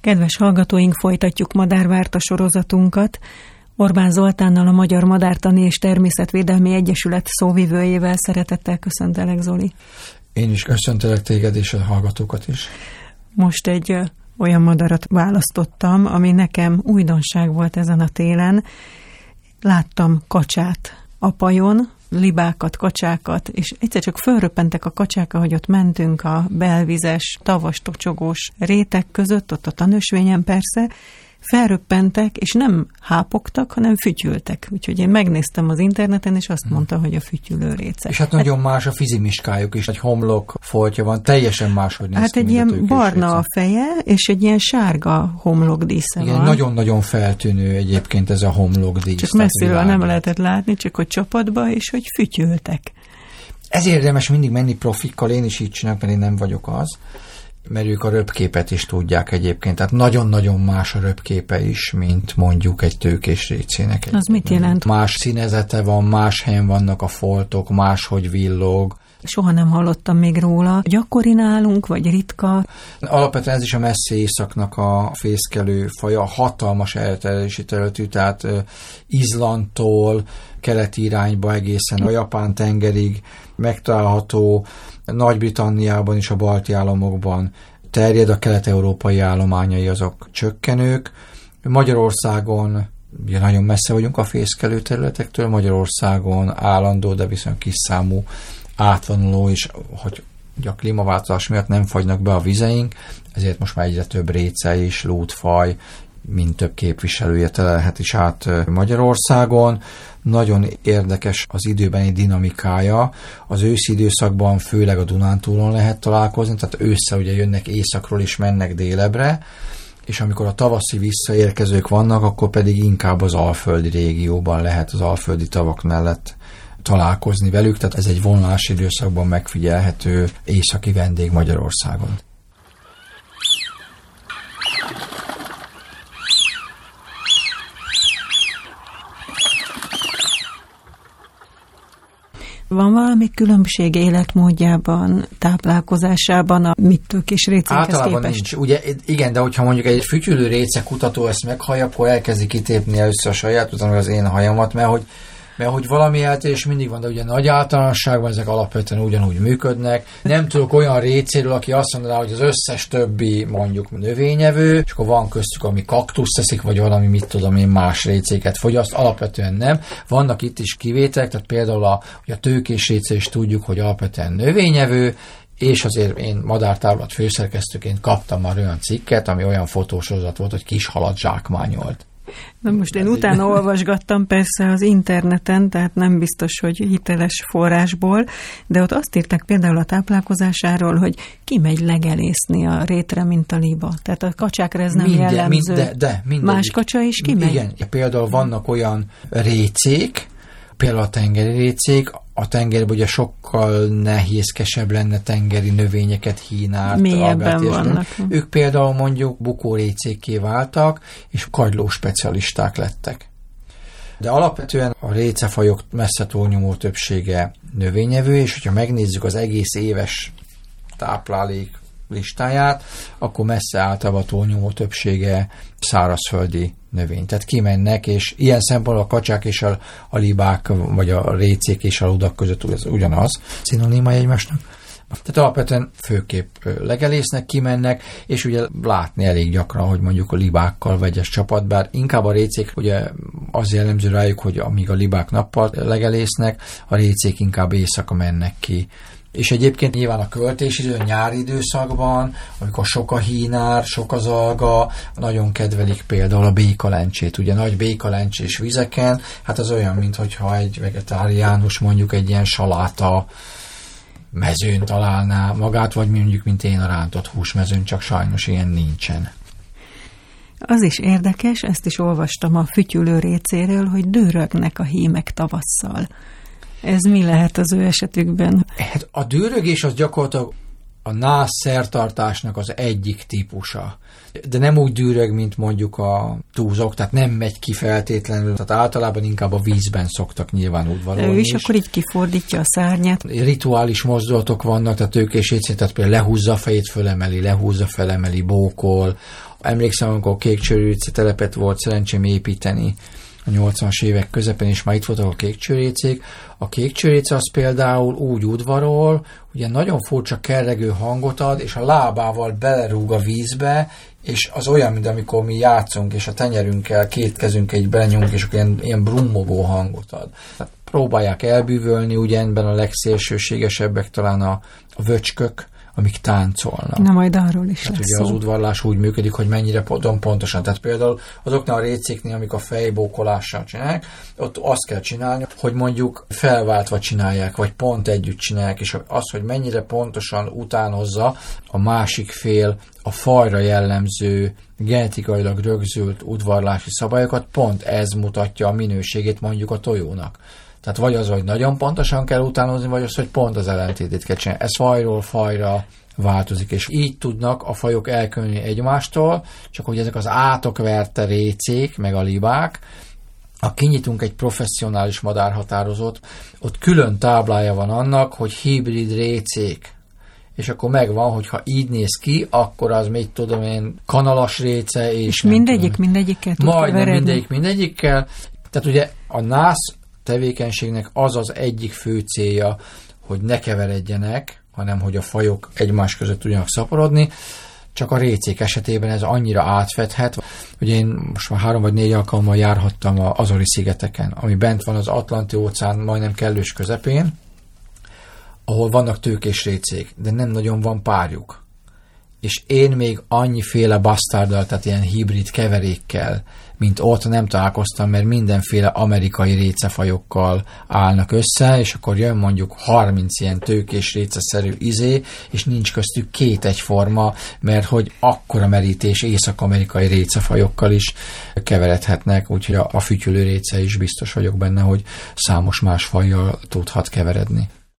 Kedves hallgatóink, folytatjuk Madárvárta sorozatunkat. Orbán Zoltánnal a Magyar Madártani és Természetvédelmi Egyesület szóvivőjével szeretettel köszöntelek, Zoli. Én is köszöntelek téged és a hallgatókat is. Most egy olyan madarat választottam, ami nekem újdonság volt ezen a télen. Láttam kacsát a pajon, libákat, kacsákat, és egyszer csak fölröppentek a kacsák, ahogy ott mentünk a belvizes, tavas, tocsogós rétek között, ott a tanösvényen persze, felröppentek, és nem hápogtak, hanem fütyültek. Úgyhogy én megnéztem az interneten, és azt mondta, hogy a fütyülő réce. És hát nagyon más a fizimiskájuk is, egy homlok foltja van, teljesen máshogy néz Hát ki, egy ilyen barna a feje, és egy ilyen sárga homlokdísze Igen, van. nagyon-nagyon feltűnő egyébként ez a homlokdísz. Csak messziről nem lehetett látni, csak hogy csapatba, és hogy fütyültek. Ez érdemes mindig menni profikkal, én is így csinálok, mert én nem vagyok az mert ők a röpképet is tudják egyébként. Tehát nagyon-nagyon más a röpképe is, mint mondjuk egy tőkés récének. Az mit jelent? Más színezete van, más helyen vannak a foltok, máshogy villog. Soha nem hallottam még róla. Gyakori nálunk, vagy ritka? Alapvetően ez is a messzi északnak a fészkelő faja, hatalmas elterjedési területű, tehát Izlandtól keleti irányba egészen a Japán tengerig megtalálható, nagy-Britanniában és a balti államokban terjed, a kelet-európai állományai azok csökkenők. Magyarországon ugye nagyon messze vagyunk a fészkelő területektől, Magyarországon állandó, de viszont kis számú átvonuló is, hogy a klímaváltozás miatt nem fagynak be a vizeink, ezért most már egyre több réce és lútfaj, mint több képviselője telelhet is át Magyarországon. Nagyon érdekes az időbeni dinamikája. Az őszi időszakban főleg a Dunántúlon lehet találkozni, tehát ősszel ugye jönnek északról is mennek délebre, és amikor a tavaszi visszaérkezők vannak, akkor pedig inkább az alföldi régióban lehet az alföldi tavak mellett találkozni velük, tehát ez egy vonulási időszakban megfigyelhető északi vendég Magyarországon. Van valami különbség életmódjában, táplálkozásában a mittők és récékhez Általában képest? nincs. Ugye, igen, de hogyha mondjuk egy fütyülő réce kutató ezt meghallja, akkor elkezdi kitépni először a saját, utána az én hajamat, mert hogy mert hogy valami eltérés mindig van, de ugye nagy általánosságban ezek alapvetően ugyanúgy működnek. Nem tudok olyan récéről, aki azt mondaná, hogy az összes többi mondjuk növényevő, és akkor van köztük, ami kaktusz teszik, vagy valami, mit tudom én, más récéket fogyaszt, alapvetően nem. Vannak itt is kivételek, tehát például a, a tőkés réce is tudjuk, hogy alapvetően növényevő, és azért én madártávlat főszerkesztőként kaptam már olyan cikket, ami olyan fotósorozat volt, hogy kis halat zsákmányolt. Na most én utána olvasgattam persze az interneten, tehát nem biztos, hogy hiteles forrásból, de ott azt írták például a táplálkozásáról, hogy kimegy legelészni a rétre, mint a liba. Tehát a kacsákra ez nem Minden, jellemző. Mind, de, de, Más kacsa is kimegy? Igen, például vannak olyan récék, például a tengeri récék, a tengerben ugye sokkal nehézkesebb lenne tengeri növényeket, hínárt, Mélyebben vannak. Ők például mondjuk bukórécékké váltak, és kagyló specialisták lettek. De alapvetően a récefajok messze túlnyomó többsége növényevő, és hogyha megnézzük az egész éves táplálék listáját, akkor messze általában túlnyomó többsége szárazföldi növény. Tehát kimennek, és ilyen szempontból a kacsák és a, a libák, vagy a récék és a ludak között ez ugyanaz, szinonimája egymásnak. Tehát alapvetően főképp legelésznek, kimennek, és ugye látni elég gyakran, hogy mondjuk a libákkal vegyes csapat, bár inkább a récék, ugye az jellemző rájuk, hogy amíg a libák nappal legelésznek, a récék inkább éjszaka mennek ki és egyébként nyilván a költési idő, nyári időszakban, amikor sok a hínár, sok az alga, nagyon kedvelik például a békalencsét. Ugye nagy békalencsés vizeken, hát az olyan, mintha egy vegetáriánus mondjuk egy ilyen saláta mezőn találná magát, vagy mondjuk, mint én a rántott húsmezőn, csak sajnos ilyen nincsen. Az is érdekes, ezt is olvastam a fütyülő récéről, hogy dőrögnek a hímek tavasszal. Ez mi lehet az ő esetükben? Hát a dőrögés az gyakorlatilag a nász szertartásnak az egyik típusa. De nem úgy dűrög, mint mondjuk a túzok, tehát nem megy ki feltétlenül, tehát általában inkább a vízben szoktak nyilván udvarolni. Ő is, is akkor így kifordítja a szárnyát. Rituális mozdulatok vannak, tehát ők és így, tehát például lehúzza a fejét, fölemeli, lehúzza, felemeli, bókol, Emlékszem, amikor kék telepet volt szerencsém építeni, a 80-as évek közepén is már itt voltak a kékcsőrécék. A kékcsőréce az például úgy udvarol, ugye nagyon furcsa kerregő hangot ad, és a lábával belerúg a vízbe, és az olyan, mint amikor mi játszunk, és a tenyerünkkel két kezünk egy benyunk, és ilyen, ilyen brummogó hangot ad. Tehát próbálják elbűvölni, ugye ebben a legszélsőségesebbek talán a, a vöcskök, amik táncolnak. Na majd arról is Tehát lesz ugye szó. az udvarlás úgy működik, hogy mennyire pontosan. Tehát például azoknál a récéknél, amik a fejbókolással csinálják, ott azt kell csinálni, hogy mondjuk felváltva csinálják, vagy pont együtt csinálják, és az, hogy mennyire pontosan utánozza a másik fél a fajra jellemző genetikailag rögzült udvarlási szabályokat, pont ez mutatja a minőségét mondjuk a tojónak. Tehát vagy az, hogy nagyon pontosan kell utánozni, vagy az, hogy pont az ellentétét kell csinálni. Ez fajról fajra változik, és így tudnak a fajok elkülönni egymástól, csak hogy ezek az átokverte récék, meg a libák, ha kinyitunk egy professzionális madárhatározót, ott külön táblája van annak, hogy hibrid récék, és akkor megvan, hogy ha így néz ki, akkor az még tudom én kanalas réce, és, és mindegyik, mindegyikkel tud Majdnem keveredni. mindegyik, mindegyikkel. Tehát ugye a nász tevékenységnek az az egyik fő célja, hogy ne keveredjenek, hanem hogy a fajok egymás között tudjanak szaporodni, csak a récék esetében ez annyira átfedhet, hogy én most már három vagy négy alkalommal járhattam az Azori szigeteken, ami bent van az Atlanti óceán majdnem kellős közepén, ahol vannak tőkés récék, de nem nagyon van párjuk. És én még annyiféle bastarddal, tehát ilyen hibrid keverékkel, mint ott nem találkoztam, mert mindenféle amerikai récefajokkal állnak össze, és akkor jön mondjuk 30 ilyen tőkés réceszerű izé, és nincs köztük két egyforma, mert hogy akkora merítés észak-amerikai récefajokkal is keveredhetnek, úgyhogy a, a fütyülő réce is biztos vagyok benne, hogy számos más fajjal tudhat keveredni.